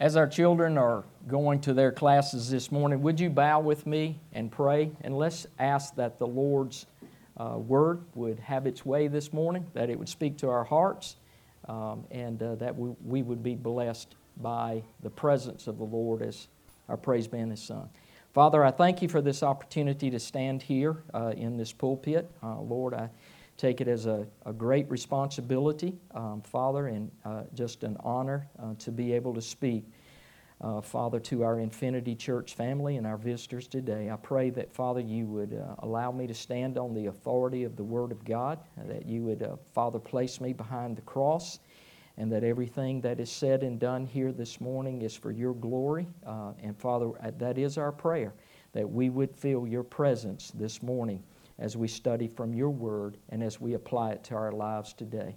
As our children are going to their classes this morning, would you bow with me and pray? And let's ask that the Lord's uh, word would have its way this morning, that it would speak to our hearts, um, and uh, that we, we would be blessed by the presence of the Lord as our praise band is sung. Father, I thank you for this opportunity to stand here uh, in this pulpit. Uh, Lord, I take it as a, a great responsibility, um, Father, and uh, just an honor uh, to be able to speak, uh, Father, to our Infinity Church family and our visitors today. I pray that, Father, you would uh, allow me to stand on the authority of the Word of God, that you would, uh, Father, place me behind the cross. And that everything that is said and done here this morning is for your glory. Uh, and Father, that is our prayer, that we would feel your presence this morning as we study from your word and as we apply it to our lives today.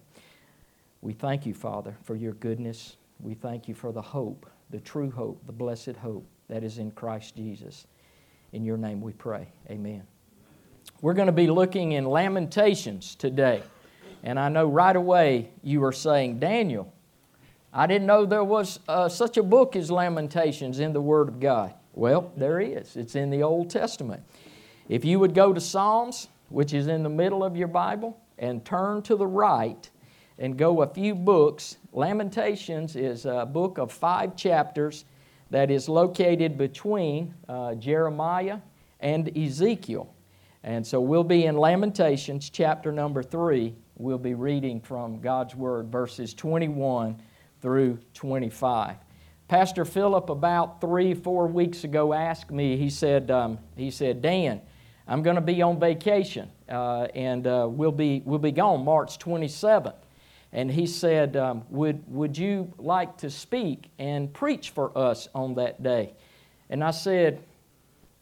We thank you, Father, for your goodness. We thank you for the hope, the true hope, the blessed hope that is in Christ Jesus. In your name we pray. Amen. We're going to be looking in Lamentations today. And I know right away you are saying, Daniel, I didn't know there was uh, such a book as Lamentations in the Word of God. Well, there is. It's in the Old Testament. If you would go to Psalms, which is in the middle of your Bible, and turn to the right and go a few books, Lamentations is a book of five chapters that is located between uh, Jeremiah and Ezekiel. And so we'll be in Lamentations chapter number three. We'll be reading from God's Word, verses 21 through 25. Pastor Philip, about three, four weeks ago, asked me, he said, um, he said, Dan, I'm going to be on vacation, uh, and uh, we'll, be, we'll be gone March 27th. And he said, um, would, would you like to speak and preach for us on that day? And I said,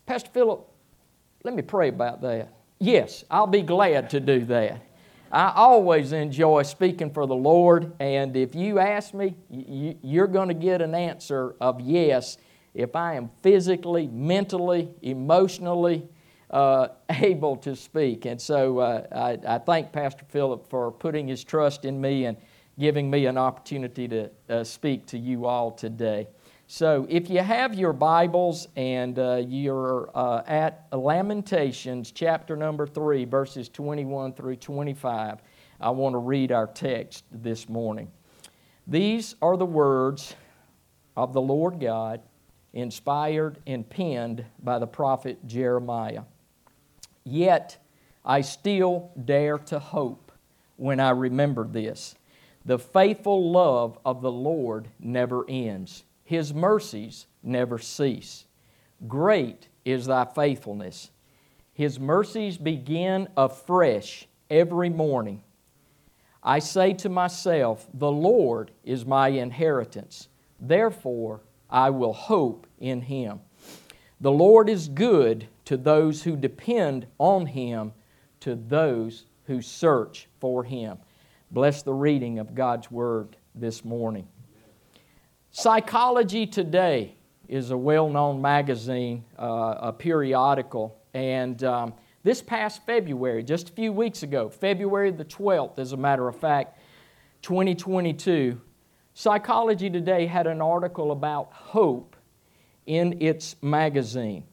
Pastor Philip, let me pray about that. Yes, I'll be glad to do that. I always enjoy speaking for the Lord, and if you ask me, you're going to get an answer of yes if I am physically, mentally, emotionally, uh, able to speak. And so uh, I, I, thank Pastor Philip for putting his trust in me and giving me an opportunity to uh, speak to you all today. So if you have your Bibles and uh, you're uh, at Lamentations chapter number 3, verses 21 through 25, I want to read our text this morning. These are the words of the Lord God, inspired and penned by the prophet Jeremiah. Yet I still dare to hope when I remember this. The faithful love of the Lord never ends, His mercies never cease. Great is thy faithfulness. His mercies begin afresh every morning. I say to myself, The Lord is my inheritance. Therefore, I will hope in Him. The Lord is good to those who depend on Him, to those who search for Him. Bless the reading of God's Word this morning. Psychology Today is a well known magazine, uh, a periodical, and um, this past February, just a few weeks ago, February the 12th, as a matter of fact, 2022, Psychology Today had an article about hope in its magazine.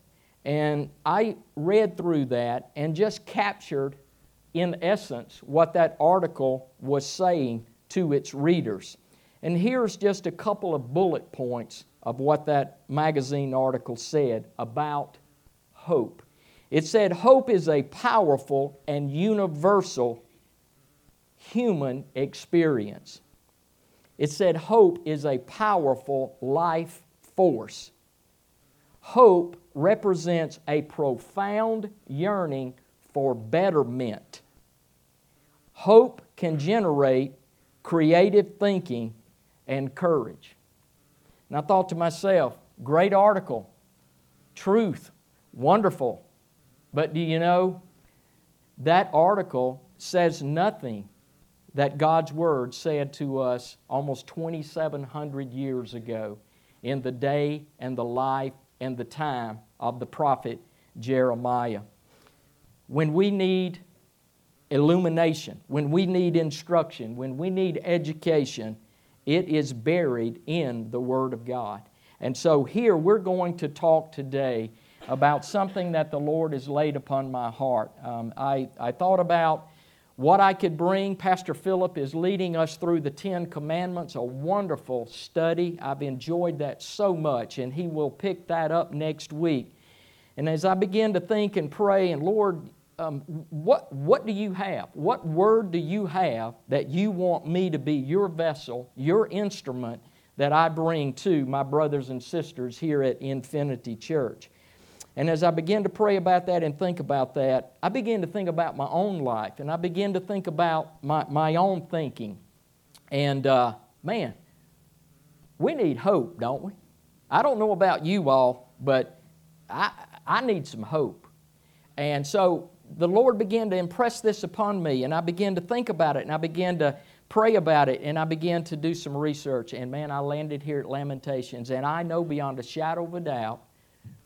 And I read through that and just captured, in essence, what that article was saying to its readers. And here's just a couple of bullet points of what that magazine article said about hope. It said, Hope is a powerful and universal human experience. It said, Hope is a powerful life force. Hope represents a profound yearning for betterment. Hope can generate creative thinking and courage. And I thought to myself, great article, truth, wonderful. But do you know, that article says nothing that God's Word said to us almost 2,700 years ago in the day and the life and the time of the prophet Jeremiah. When we need illumination, when we need instruction, when we need education, It is buried in the Word of God. And so here we're going to talk today about something that the Lord has laid upon my heart. Um, I, I thought about what I could bring. Pastor Philip is leading us through the Ten Commandments, a wonderful study. I've enjoyed that so much, and he will pick that up next week. And as I begin to think and pray, and Lord, um, what, what do you have? What word do you have that you want me to be your vessel, your instrument that I bring to my brothers and sisters here at Infinity Church? And as I began to pray about that and think about that, I began to think about my own life and I began to think about my, my own thinking. And uh, man, we need hope, don't we? I don't know about you all, but I, I need some hope. And so the Lord began to impress this upon me, and I began to think about it, and I began to pray about it, and I began to do some research. And man, I landed here at Lamentations, and I know beyond a shadow of a doubt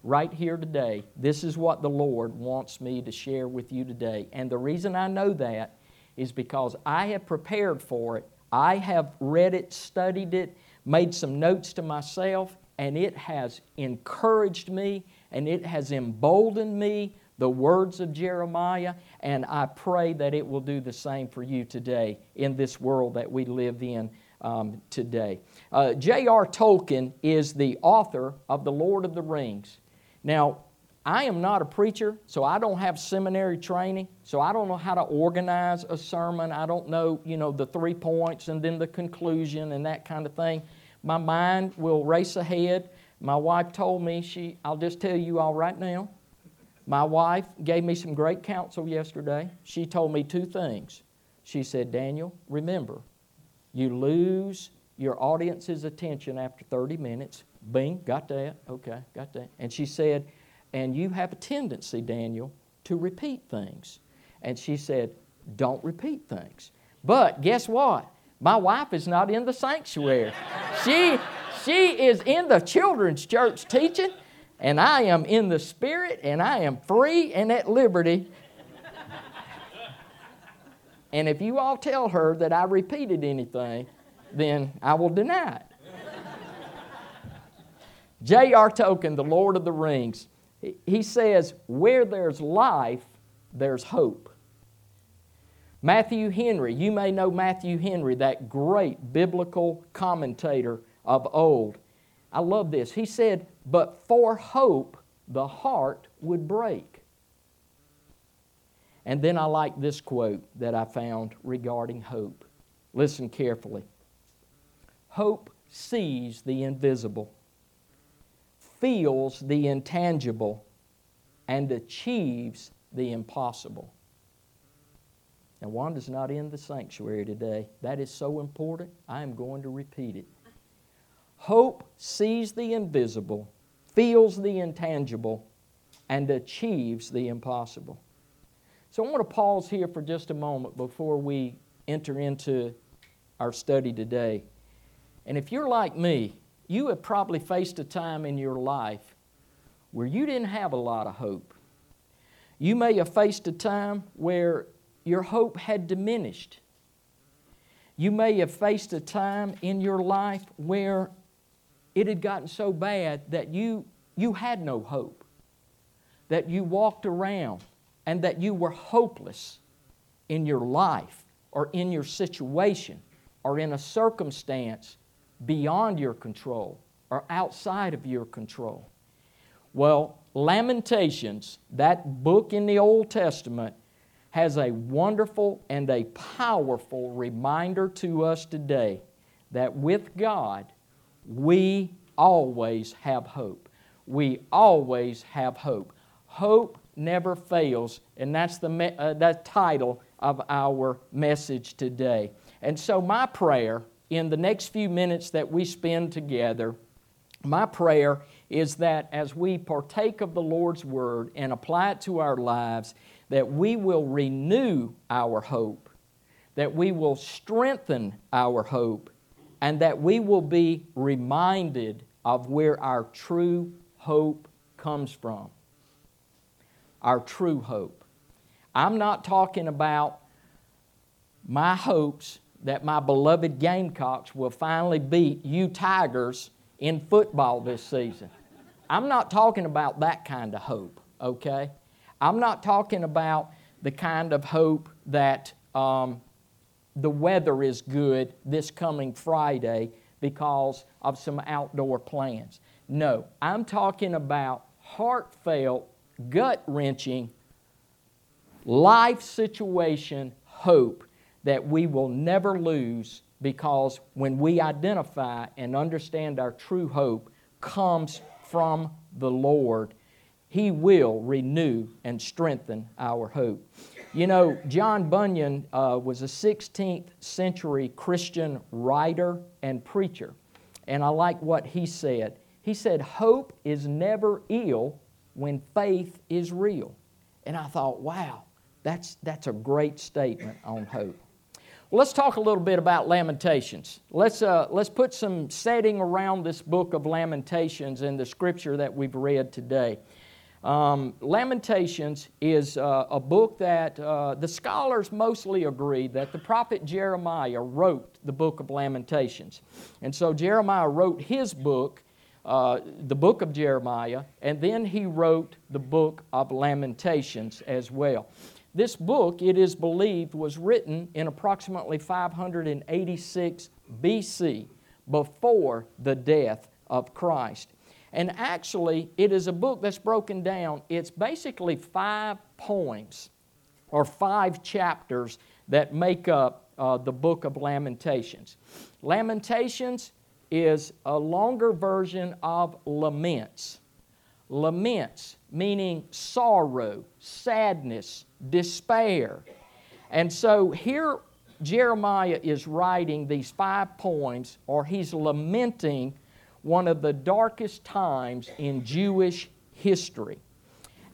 right here today, this is what the Lord wants me to share with you today. And the reason I know that is because I have prepared for it. I have read it, studied it, made some notes to myself, and it has encouraged me and it has emboldened me, the words of Jeremiah, and I pray that it will do the same for you today in this world that we live in um, today. Uh, J.R. Tolkien is the author of The Lord of the Rings. Now, I am not a preacher, so I don't have seminary training, so I don't know how to organize a sermon. I don't know, you know, the three points and then the conclusion and that kind of thing. My mind will race ahead. My wife told me she I'll just tell you all right now. My wife gave me some great counsel yesterday. She told me two things. She said, "Daniel, remember, you lose your audience's attention after 30 minutes Bing, got that. Okay, got that. And she said, and you have a tendency, Daniel, to repeat things. And she said, don't repeat things. But guess what? My wife is not in the sanctuary. she, she is in the children's church teaching, and I am in the spirit, and I am free and at liberty. and if you all tell her that I repeated anything, then I will deny it. J.R. Tolkien, The Lord of the Rings, he says, Where there's life, there's hope. Matthew Henry, you may know Matthew Henry, that great biblical commentator of old. I love this. He said, But for hope, the heart would break. And then I like this quote that I found regarding hope. Listen carefully. Hope sees the invisible feels the intangible and achieves the impossible. Now, Wanda's not in the sanctuary today. That is so important, I am going to repeat it. Hope sees the invisible, feels the intangible, and achieves the impossible. So I want to pause here for just a moment before we enter into our study today. And if you're like me, you have probably faced a time in your life where you didn't have a lot of hope. You may have faced a time where your hope had diminished. You may have faced a time in your life where it had gotten so bad that you, you had no hope, that you walked around and that you were hopeless in your life or in your situation or in a circumstance beyond your control or outside of your control. Well, Lamentations, that book in the Old Testament, has a wonderful and a powerful reminder to us today that with God, we always have hope. We always have hope. Hope never fails, and that's the me- uh, that title of our message today. And so, my prayer in the next few minutes that we spend together, my prayer is that as we partake of the Lord's Word and apply it to our lives, that we will renew our hope, that we will strengthen our hope, and that we will be reminded of where our true hope comes from. Our true hope. I'm not talking about my hopes that my beloved Gamecocks will finally beat you Tigers in football this season. I'm not talking about that kind of hope, okay? I'm not talking about the kind of hope that um, the weather is good this coming Friday because of some outdoor plans. No, I'm talking about heartfelt, gut wrenching, life situation hope that we will never lose because when we identify and understand our true hope comes from the Lord, He will renew and strengthen our hope. You know, John Bunyan uh, was a 16th century Christian writer and preacher, and I like what he said. He said, Hope is never ill when faith is real. And I thought, wow, that's, that's a great statement on hope. Let's talk a little bit about Lamentations. Let's, uh, let's put some setting around this book of Lamentations and the scripture that we've read today. Um, Lamentations is uh, a book that uh, the scholars mostly agree that the prophet Jeremiah wrote the book of Lamentations. And so Jeremiah wrote his book, uh, the book of Jeremiah, and then he wrote the book of Lamentations as well. This book, it is believed, was written in approximately 586 BC, before the death of Christ. And actually, it is a book that's broken down. It's basically five poems or five chapters that make up uh, the book of Lamentations. Lamentations is a longer version of laments. Laments, meaning sorrow, sadness, despair. And so here Jeremiah is writing these five poems, or he's lamenting one of the darkest times in Jewish history.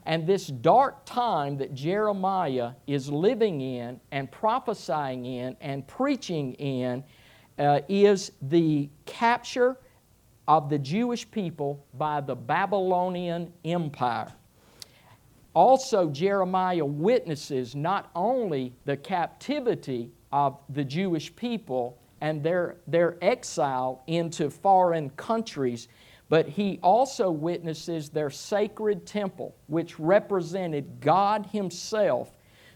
And this dark time that Jeremiah is living in and prophesying in and preaching in uh, is the capture of the Jewish people by the Babylonian Empire. Also, Jeremiah witnesses not only the captivity of the Jewish people and their, their exile into foreign countries, but he also witnesses their sacred temple, which represented God Himself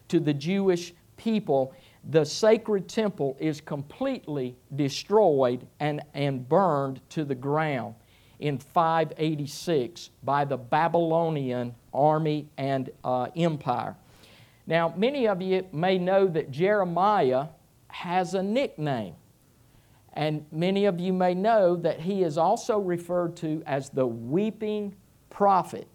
to the Jewish people. The sacred temple is completely destroyed and, and burned to the ground in 586 by the Babylonian army and uh, empire. Now, many of you may know that Jeremiah has a nickname. And many of you may know that he is also referred to as the weeping prophet.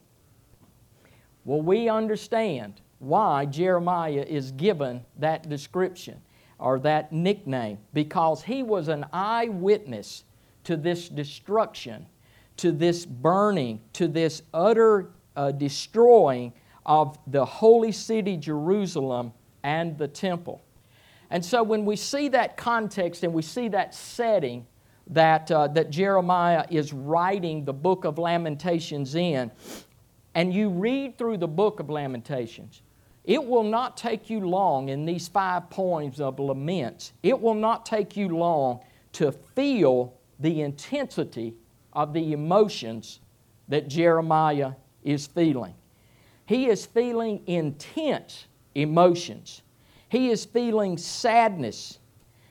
Well, we understand why Jeremiah is given that description or that nickname because he was an eyewitness to this destruction, to this burning, to this utter uh, destroying of the holy city Jerusalem and the temple. And so when we see that context and we see that setting that, uh, that Jeremiah is writing the book of Lamentations in, and you read through the book of Lamentations, it will not take you long in these five poems of laments, it will not take you long to feel the intensity of the emotions that Jeremiah is feeling. He is feeling intense emotions. He is feeling sadness.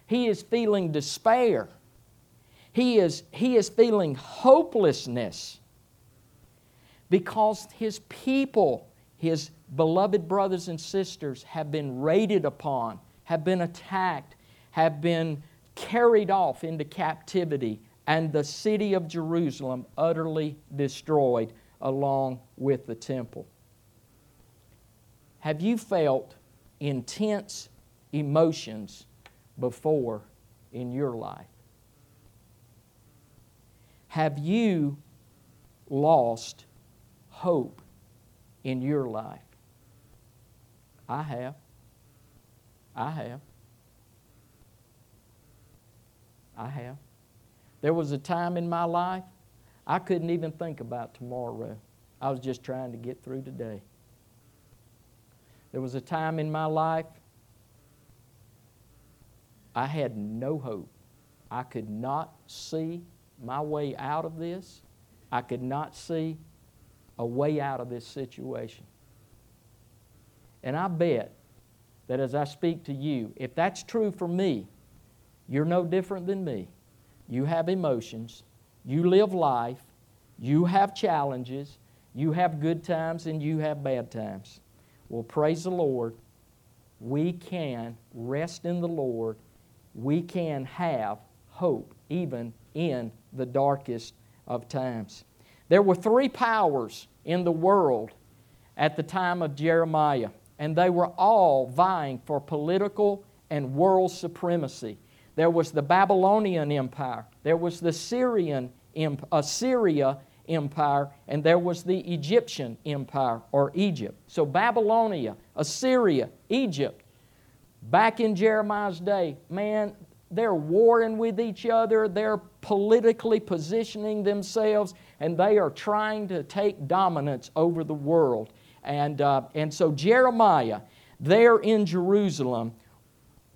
He is feeling despair. He is, he is feeling hopelessness because his people, his beloved brothers and sisters, have been raided upon, have been attacked, have been carried off into captivity, and the city of Jerusalem utterly destroyed along with the temple. Have you felt intense emotions before in your life? Have you lost hope in your life? I have. I have. I have. There was a time in my life I couldn't even think about tomorrow. I was just trying to get through today. There was a time in my life I had no hope. I could not see my way out of this. I could not see a way out of this situation. And I bet that as I speak to you, if that's true for me, you're no different than me. You have emotions, you live life, you have challenges, you have good times, and you have bad times. Well, praise the Lord. We can rest in the Lord. We can have hope even in the darkest of times. There were three powers in the world at the time of Jeremiah, and they were all vying for political and world supremacy. There was the Babylonian Empire, there was the Syrian Assyria uh, Empire, and there was the Egyptian Empire or Egypt. So Babylonia, Assyria, Egypt, back in Jeremiah's day, man, they're warring with each other, they're politically positioning themselves, and they are trying to take dominance over the world. And, uh, and so Jeremiah, there in Jerusalem,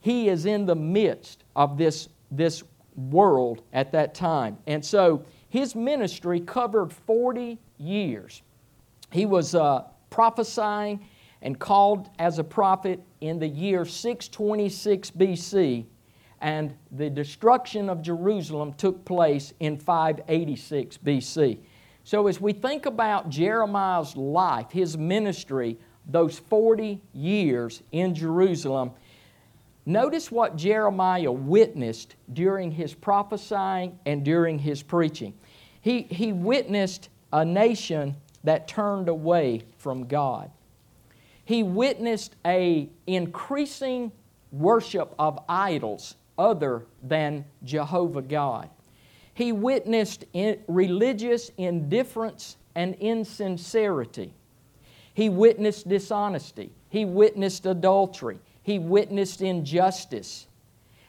he is in the midst of this, this world at that time. And so his ministry covered 40 years. He was uh, prophesying and called as a prophet in the year 626 BC, and the destruction of Jerusalem took place in 586 BC. So, as we think about Jeremiah's life, his ministry, those 40 years in Jerusalem, notice what Jeremiah witnessed during his prophesying and during his preaching. He, he witnessed a nation that turned away from God. He witnessed a increasing worship of idols other than Jehovah God. He witnessed in religious indifference and insincerity. He witnessed dishonesty. He witnessed adultery. He witnessed injustice.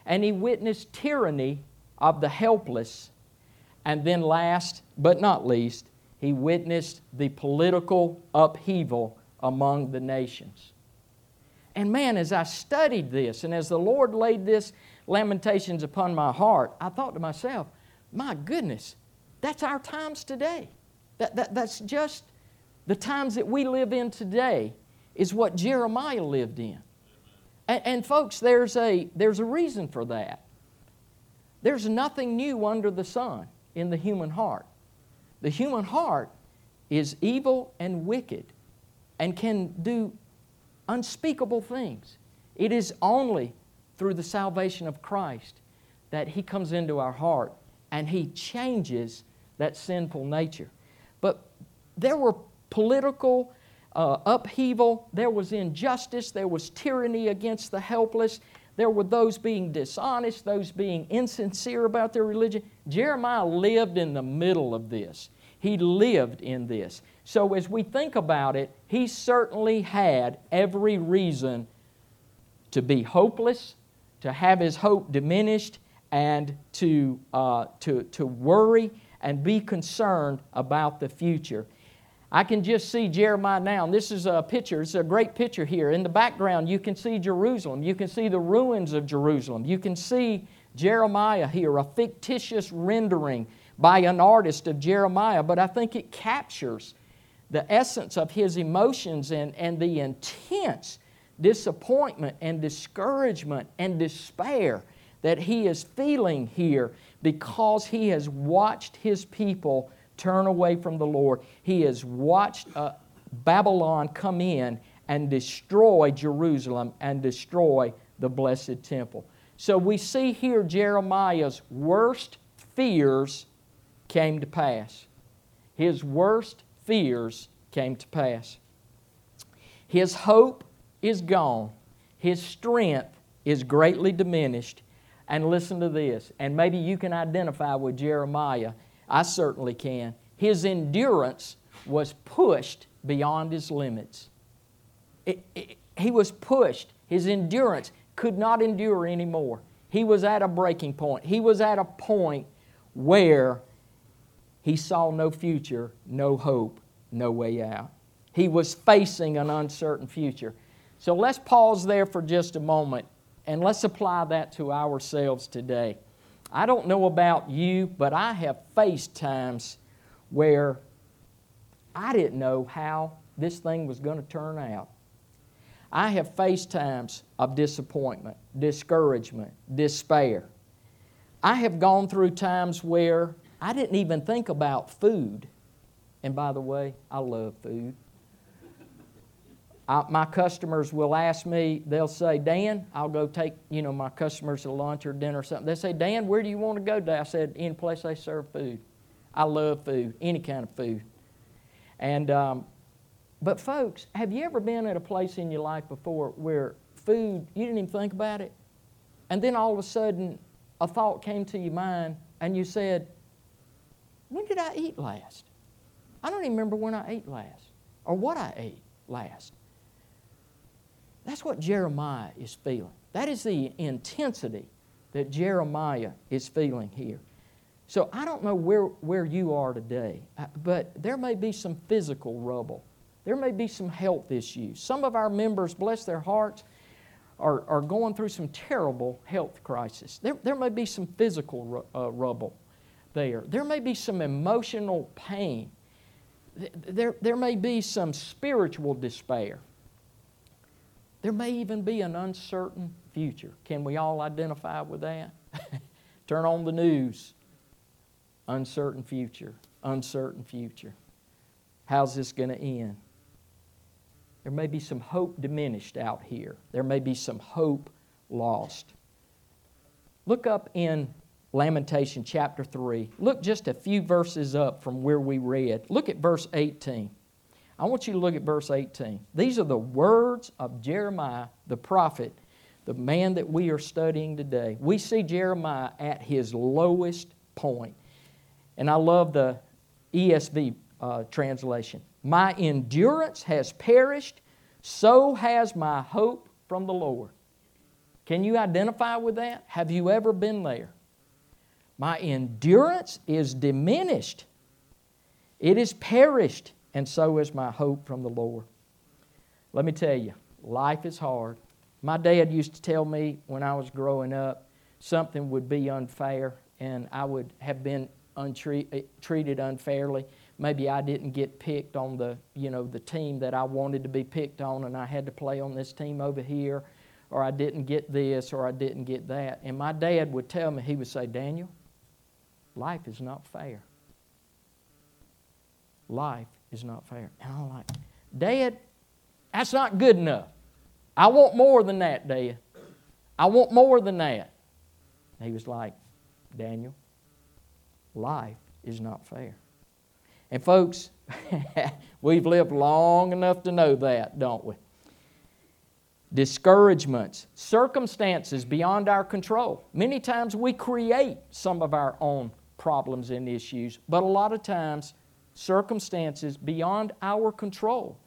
And he witnessed tyranny of the helpless and then, last but not least, he witnessed the political upheaval among the nations. And man, as I studied this and as the Lord laid this Lamentations upon my heart, I thought to myself, my goodness, that's our times today. That, that, that's just the times that we live in today, is what Jeremiah lived in. And, and folks, there's a, there's a reason for that. There's nothing new under the sun in the human heart. The human heart is evil and wicked and can do unspeakable things. It is only through the salvation of Christ that He comes into our heart and He changes that sinful nature. But there were political uh, upheaval, there was injustice, there was tyranny against the helpless, there were those being dishonest, those being insincere about their religion. Jeremiah lived in the middle of this. He lived in this. So, as we think about it, he certainly had every reason to be hopeless, to have his hope diminished, and to, uh, to, to worry and be concerned about the future. I can just see Jeremiah now. And this is a picture, it's a great picture here. In the background, you can see Jerusalem. You can see the ruins of Jerusalem. You can see Jeremiah here, a fictitious rendering by an artist of Jeremiah, but I think it captures the essence of his emotions and, and the intense disappointment and discouragement and despair that he is feeling here because he has watched his people turn away from the Lord. He has watched uh, Babylon come in and destroy Jerusalem and destroy the blessed temple. So we see here Jeremiah's worst fears came to pass. His worst fears came to pass. His hope is gone. His strength is greatly diminished. And listen to this, and maybe you can identify with Jeremiah I certainly can. His endurance was pushed beyond his limits. It, it, he was pushed. His endurance could not endure anymore. He was at a breaking point. He was at a point where he saw no future, no hope, no way out. He was facing an uncertain future. So let's pause there for just a moment And let's apply that to ourselves today. I don't know about you, but I have faced times where I didn't know how this thing was going to turn out. I have faced times of disappointment, discouragement, despair. I have gone through times where I didn't even think about food. And by the way, I love food. I, my customers will ask me, they'll say, Dan, I'll go take, you know, my customers to lunch or dinner or something. They say, Dan, where do you want to go today? I said, any place they serve food. I love food, any kind of food. And, um, but folks, have you ever been at a place in your life before where food, you didn't even think about it? And then all of a sudden, a thought came to your mind and you said, When did I eat last? I don't even remember when I ate last or what I ate last. That's what Jeremiah is feeling. That is the intensity that Jeremiah is feeling here. So I don't know where, where you are today, uh, but there may be some physical rubble. There may be some health issues. Some of our members, bless their hearts, are, are going through some terrible health crisis. There, there may be some physical uh, rubble there. There may be some emotional pain. There, there may be some spiritual despair. There may even be an uncertain future. Can we all identify with that? Turn on the news uncertain future, uncertain future. How's this going to end? There may be some hope diminished out here. There may be some hope lost. Look up in Lamentation chapter 3. Look just a few verses up from where we read. Look at verse 18. I want you to look at verse 18. These are the words of Jeremiah the prophet, the man that we are studying today. We see Jeremiah at his lowest point. And I love the ESV uh, translation. My endurance has perished, so has my hope from the Lord. Can you identify with that? Have you ever been there? My endurance is diminished, it is perished, and so is my hope from the Lord. Let me tell you, life is hard. My dad used to tell me when I was growing up something would be unfair, and I would have been untreated, eh, treated unfairly. Maybe I didn't get picked on the, you know, the team that I wanted to be picked on and I had to play on this team over here, or I didn't get this, or I didn't get that. And my dad would tell me, he would say, Daniel, life is not fair. Life is not fair. And I'm like, Dad, that's not good enough. I want more than that, Dad. I want more than that. And he was like, Daniel, life is not fair. And folks, we've lived long enough to know that, don't we? Discouragements, circumstances beyond our control. Many times we create some of our own problems and issues, but a lot of times circumstances beyond our control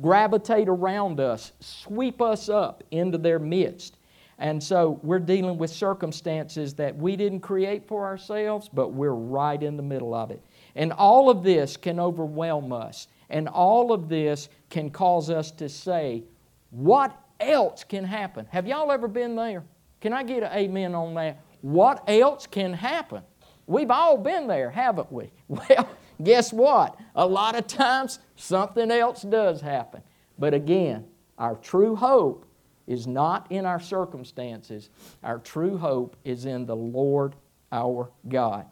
gravitate around us, sweep us up into their midst. And so we're dealing with circumstances that we didn't create for ourselves, but we're right in the middle of it. And all of this can overwhelm us. And all of this can cause us to say, What else can happen? Have y'all ever been there? Can I get an amen on that? What else can happen? We've all been there, haven't we? Well, guess what? A lot of times something else does happen. But again, our true hope is not in our circumstances. Our true hope is in the Lord our God.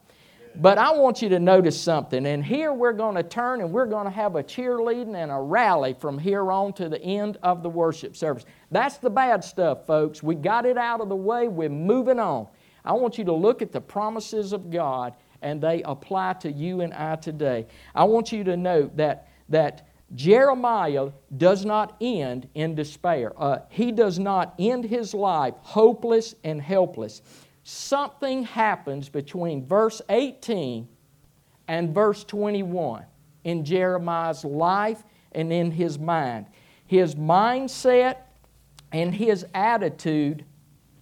But I want you to notice something. And here we're going to turn and we're going to have a cheerleading and a rally from here on to the end of the worship service. That's the bad stuff, folks. We got it out of the way. We're moving on. I want you to look at the promises of God and they apply to you and I today. I want you to note that, that Jeremiah does not end in despair. Uh, he does not end his life hopeless and helpless. Something happens between verse 18 and verse 21 in Jeremiah's life and in his mind. His mindset and his attitude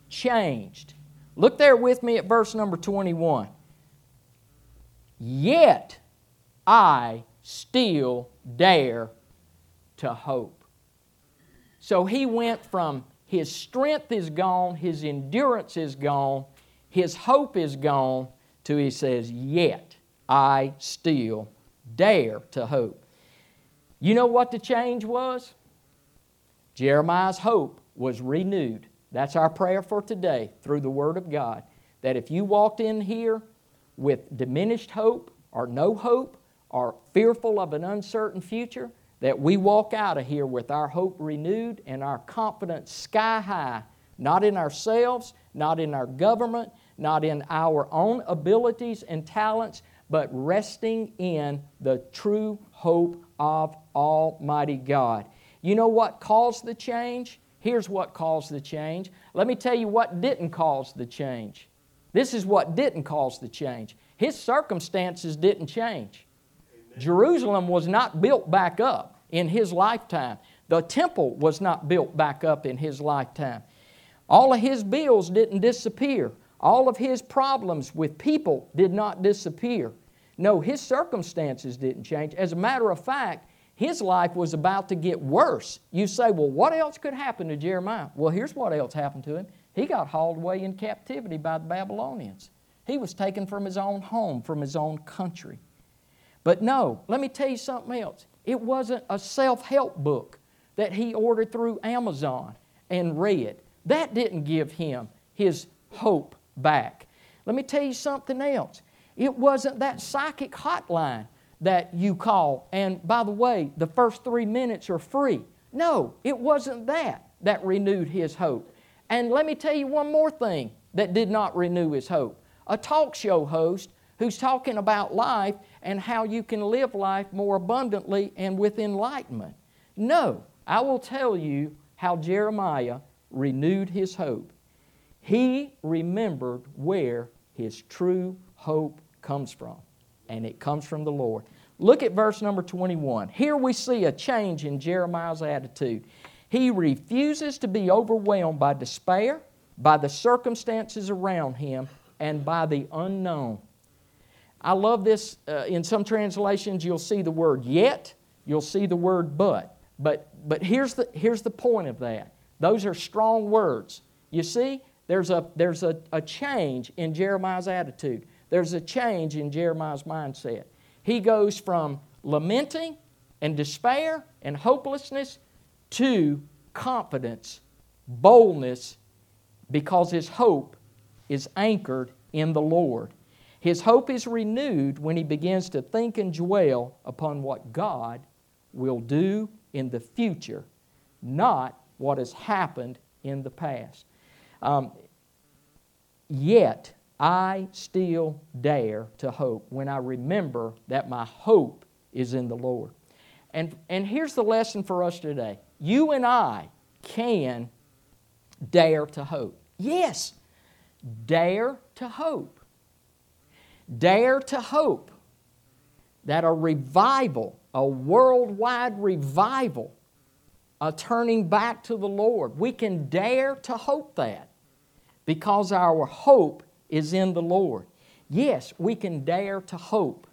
changed. Look there with me at verse number 21. Yet I still dare to hope. So he went from his strength is gone, his endurance is gone, his hope is gone, to he says, Yet I still dare to hope. You know what the change was? Jeremiah's hope was renewed. That's our prayer for today through the Word of God. That if you walked in here with diminished hope or no hope or fearful of an uncertain future, that we walk out of here with our hope renewed and our confidence sky high, not in ourselves, not in our government, not in our own abilities and talents, but resting in the true hope of Almighty God. You know what caused the change? Here's what caused the change. Let me tell you what didn't cause the change. This is what didn't cause the change. His circumstances didn't change. Amen. Jerusalem was not built back up in his lifetime. The temple was not built back up in his lifetime. All of his bills didn't disappear. All of his problems with people did not disappear. No, his circumstances didn't change. As a matter of fact, his life was about to get worse. You say, well, what else could happen to Jeremiah? Well, here's what else happened to him. He got hauled away in captivity by the Babylonians. He was taken from his own home, from his own country. But no, let me tell you something else. It wasn't a self help book that he ordered through Amazon and read. That didn't give him his hope back. Let me tell you something else. It wasn't that psychic hotline that you call, and by the way, the first three minutes are free. No, it wasn't that that renewed his hope. And let me tell you one more thing that did not renew his hope a talk show host who's talking about life and how you can live life more abundantly and with enlightenment. No, I will tell you how Jeremiah renewed his hope. He remembered where his true hope comes from, and it comes from the Lord. Look at verse number 21. Here we see a change in Jeremiah's attitude. He refuses to be overwhelmed by despair, by the circumstances around him, and by the unknown. I love this. Uh, in some translations, you'll see the word yet, you'll see the word but. But, but here's, the, here's the point of that. Those are strong words. You see, there's a, there's a, a change in Jeremiah's attitude, there's a change in Jeremiah's mindset. He goes from lamenting and despair and hopelessness to confidence, boldness, because his hope is anchored in the Lord. His hope is renewed when he begins to think and dwell upon what God will do in the future, not what has happened in the past. Um, yet, I still dare to hope when I remember that my hope is in the Lord. And, and here's the lesson for us today you and I can dare to hope. Yes, dare to hope. Dare to hope that a revival, a worldwide revival, a turning back to the Lord, we can dare to hope that because our hope is in the Lord. Yes, we can dare to hope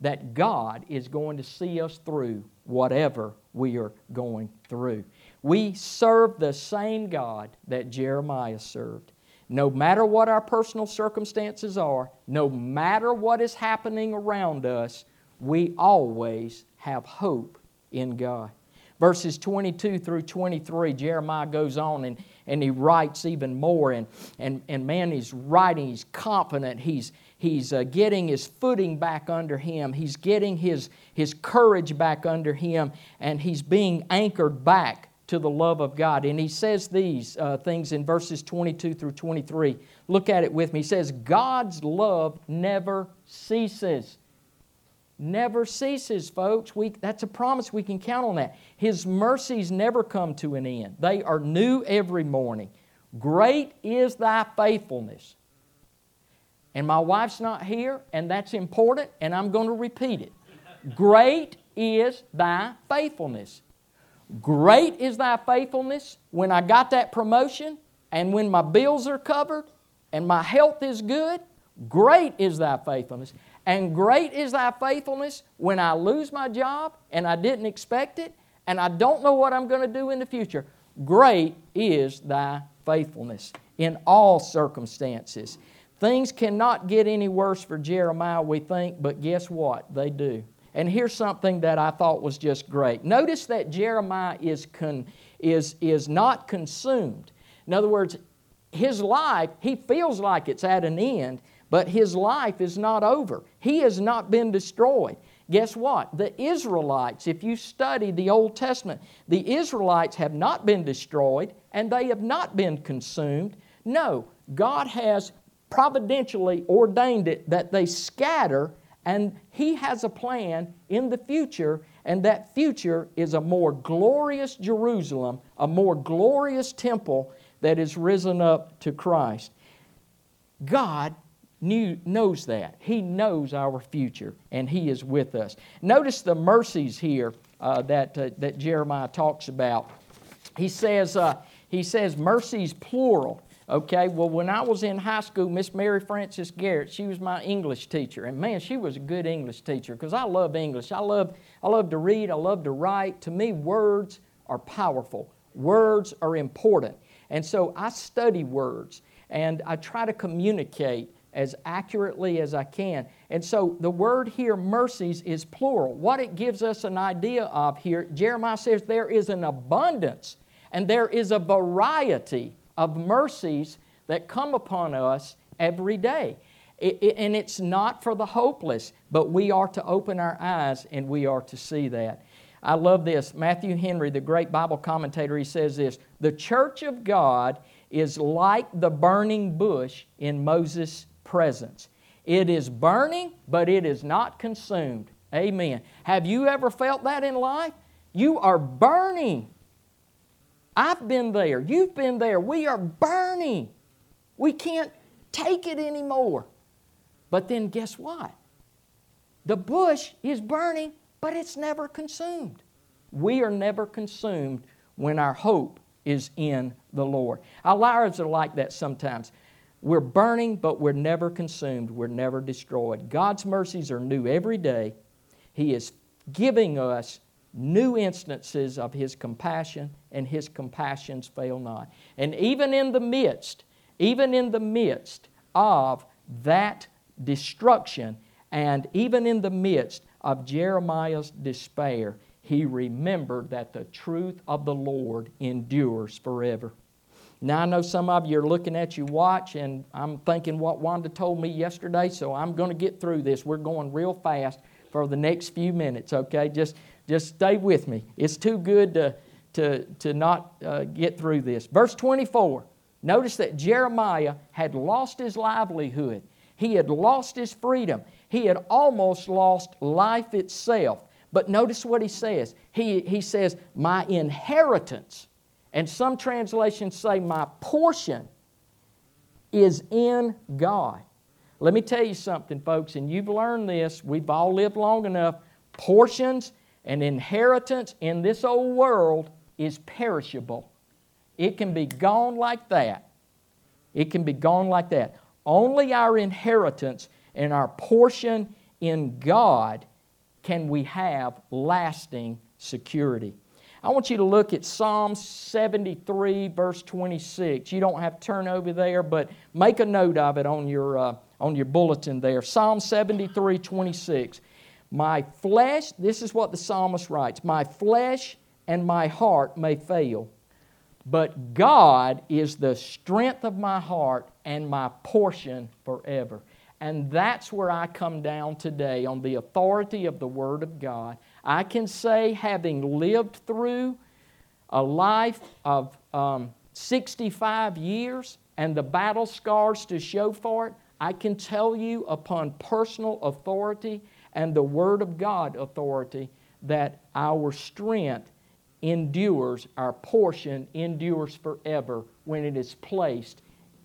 that God is going to see us through whatever we are going through. We serve the same God that Jeremiah served. No matter what our personal circumstances are, no matter what is happening around us, we always have hope in God. Verses 22 through 23, Jeremiah goes on and, and he writes even more. And, and, and man, he's writing, he's confident, he's, he's uh, getting his footing back under him, he's getting his, his courage back under him, and he's being anchored back to the love of God. And he says these uh, things in verses 22 through 23. Look at it with me. He says, God's love never ceases. Never ceases, folks. We, that's a promise. We can count on that. His mercies never come to an end, they are new every morning. Great is thy faithfulness. And my wife's not here, and that's important, and I'm going to repeat it. Great is thy faithfulness. Great is thy faithfulness when I got that promotion and when my bills are covered and my health is good. Great is thy faithfulness. And great is thy faithfulness when I lose my job and I didn't expect it and I don't know what I'm going to do in the future. Great is thy faithfulness in all circumstances. Things cannot get any worse for Jeremiah, we think, but guess what? They do. And here's something that I thought was just great. Notice that Jeremiah is, con, is, is not consumed. In other words, his life, he feels like it's at an end, but his life is not over. He has not been destroyed. Guess what? The Israelites, if you study the Old Testament, the Israelites have not been destroyed and they have not been consumed. No, God has providentially ordained it that they scatter, and He has a plan in the future, and that future is a more glorious Jerusalem, a more glorious temple that is risen up to Christ. God knew, knows that. He knows our future, and He is with us. Notice the mercies here uh, that, uh, that Jeremiah talks about. He says, uh, he says mercies plural. Okay, well, when I was in high school, Miss Mary Frances Garrett, she was my English teacher. And man, she was a good English teacher because I love English. I love, I love to read, I love to write. To me, words are powerful, words are important. And so I study words and I try to communicate as accurately as I can. And so the word here, mercies, is plural. What it gives us an idea of here, Jeremiah says there is an abundance and there is a variety of mercies that come upon us every day. It, it, and it's not for the hopeless, but we are to open our eyes and we are to see that. I love this. Matthew Henry, the great Bible commentator, he says this The church of God is like the burning bush in Moses' presence. It is burning, but it is not consumed. Amen. Have you ever felt that in life? You are burning. I've been there. You've been there. We are burning. We can't take it anymore. But then guess what? The bush is burning, but it's never consumed. We are never consumed when our hope is in the Lord. Our lives are like that sometimes. We're burning, but we're never consumed. We're never destroyed. God's mercies are new every day. He is giving us new instances of His compassion, and His compassions fail not. And even in the midst, even in the midst of that destruction, and even in the midst of Jeremiah's despair, he remembered that the truth of the Lord endures forever. Now, I know some of you are looking at your watch, and I'm thinking what Wanda told me yesterday, so I'm going to get through this. We're going real fast for the next few minutes, okay? Just, just stay with me. It's too good to, to, to not uh, get through this. Verse 24 notice that Jeremiah had lost his livelihood, he had lost his freedom, he had almost lost life itself. But notice what he says. He, he says, My inheritance, and some translations say, My portion is in God. Let me tell you something, folks, and you've learned this. We've all lived long enough. Portions and inheritance in this old world is perishable. It can be gone like that. It can be gone like that. Only our inheritance and our portion in God can we have lasting security. I want you to look at Psalm 73, verse 26. You don't have to turn over there, but make a note of it on your, uh, on your bulletin there. Psalm 73, 26. My flesh, this is what the psalmist writes My flesh and my heart may fail, but God is the strength of my heart and my portion forever. And that's where I come down today on the authority of the Word of God. I can say, having lived through a life of um, 65 years and the battle scars to show for it, I can tell you upon personal authority and the Word of God authority that our strength endures, our portion endures forever when it is placed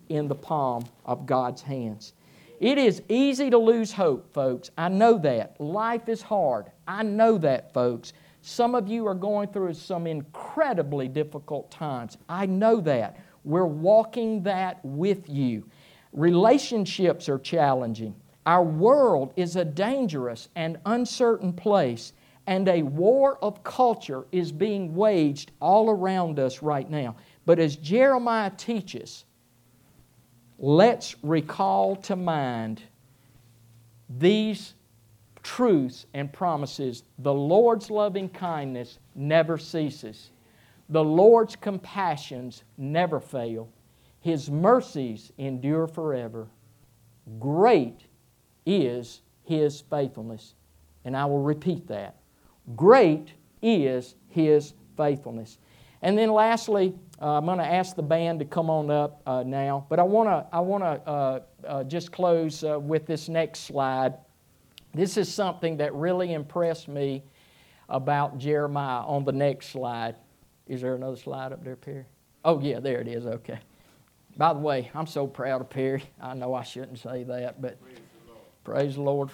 in the palm of God's hands. It is easy to lose hope, folks. I know that. Life is hard. I know that, folks. Some of you are going through some incredibly difficult times. I know that. We're walking that with you. Relationships are challenging. Our world is a dangerous and uncertain place, and a war of culture is being waged all around us right now. But as Jeremiah teaches, let's recall to mind these truths and promises. The Lord's loving kindness never ceases, the Lord's compassions never fail, His mercies endure forever. Great is His faithfulness. And I will repeat that. Great is His faithfulness. And then lastly, uh, I'm going to ask the band to come on up uh, now, but I want to I want to uh, uh, just close uh, with this next slide. This is something that really impressed me about Jeremiah on the next slide. Is there another slide up there, Perry? Oh, yeah, there it is. Okay. By the way, I'm so proud of Perry. I know I shouldn't say that, but praise the Lord.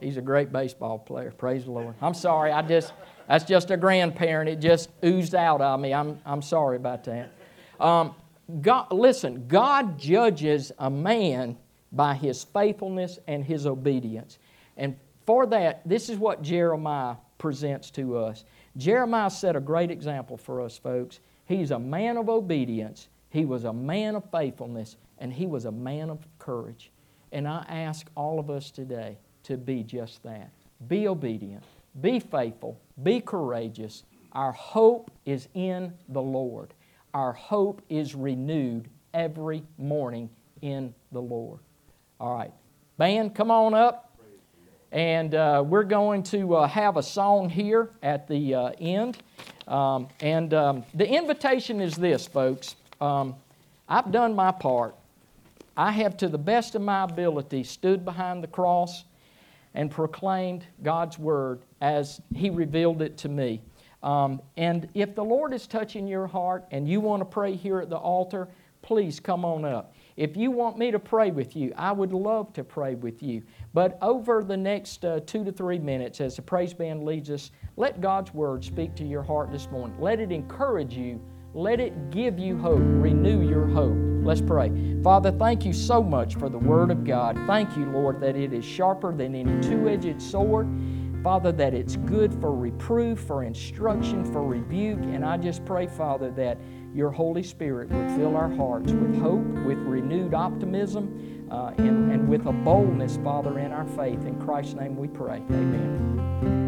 He's a great baseball player. Praise the Lord. I'm sorry. I just that's just a grandparent. It just oozed out of me. I'm, I'm sorry about that. Um, God, listen, God judges a man by his faithfulness and his obedience. And for that, this is what Jeremiah presents to us. Jeremiah set a great example for us, folks. He's a man of obedience, he was a man of faithfulness, and he was a man of courage. And I ask all of us today to be just that. Be obedient, be faithful, be courageous. Our hope is in the Lord. Our hope is renewed every morning in the Lord. All right. Band, come on up. And uh, we're going to uh, have a song here at the uh, end. Um, and um, the invitation is this, folks. Um, I've done my part. I have, to the best of my ability, stood behind the cross and proclaimed God's word as He revealed it to me. Um, and if the Lord is touching your heart and you want to pray here at the altar, please come on up. If you want me to pray with you, I would love to pray with you. But over the next uh, two to three minutes, as the praise band leads us, let God's word speak to your heart this morning. Let it encourage you let it give you hope, renew your hope. Let's pray. Father, thank you so much for the Word of God. Thank you, Lord, that it is sharper than any two edged sword. Father, that it's good for reproof, for instruction, for rebuke. And I just pray, Father, that your Holy Spirit would fill our hearts with hope, with renewed optimism, uh, and, and with a boldness, Father, in our faith. In Christ's name we pray. Amen.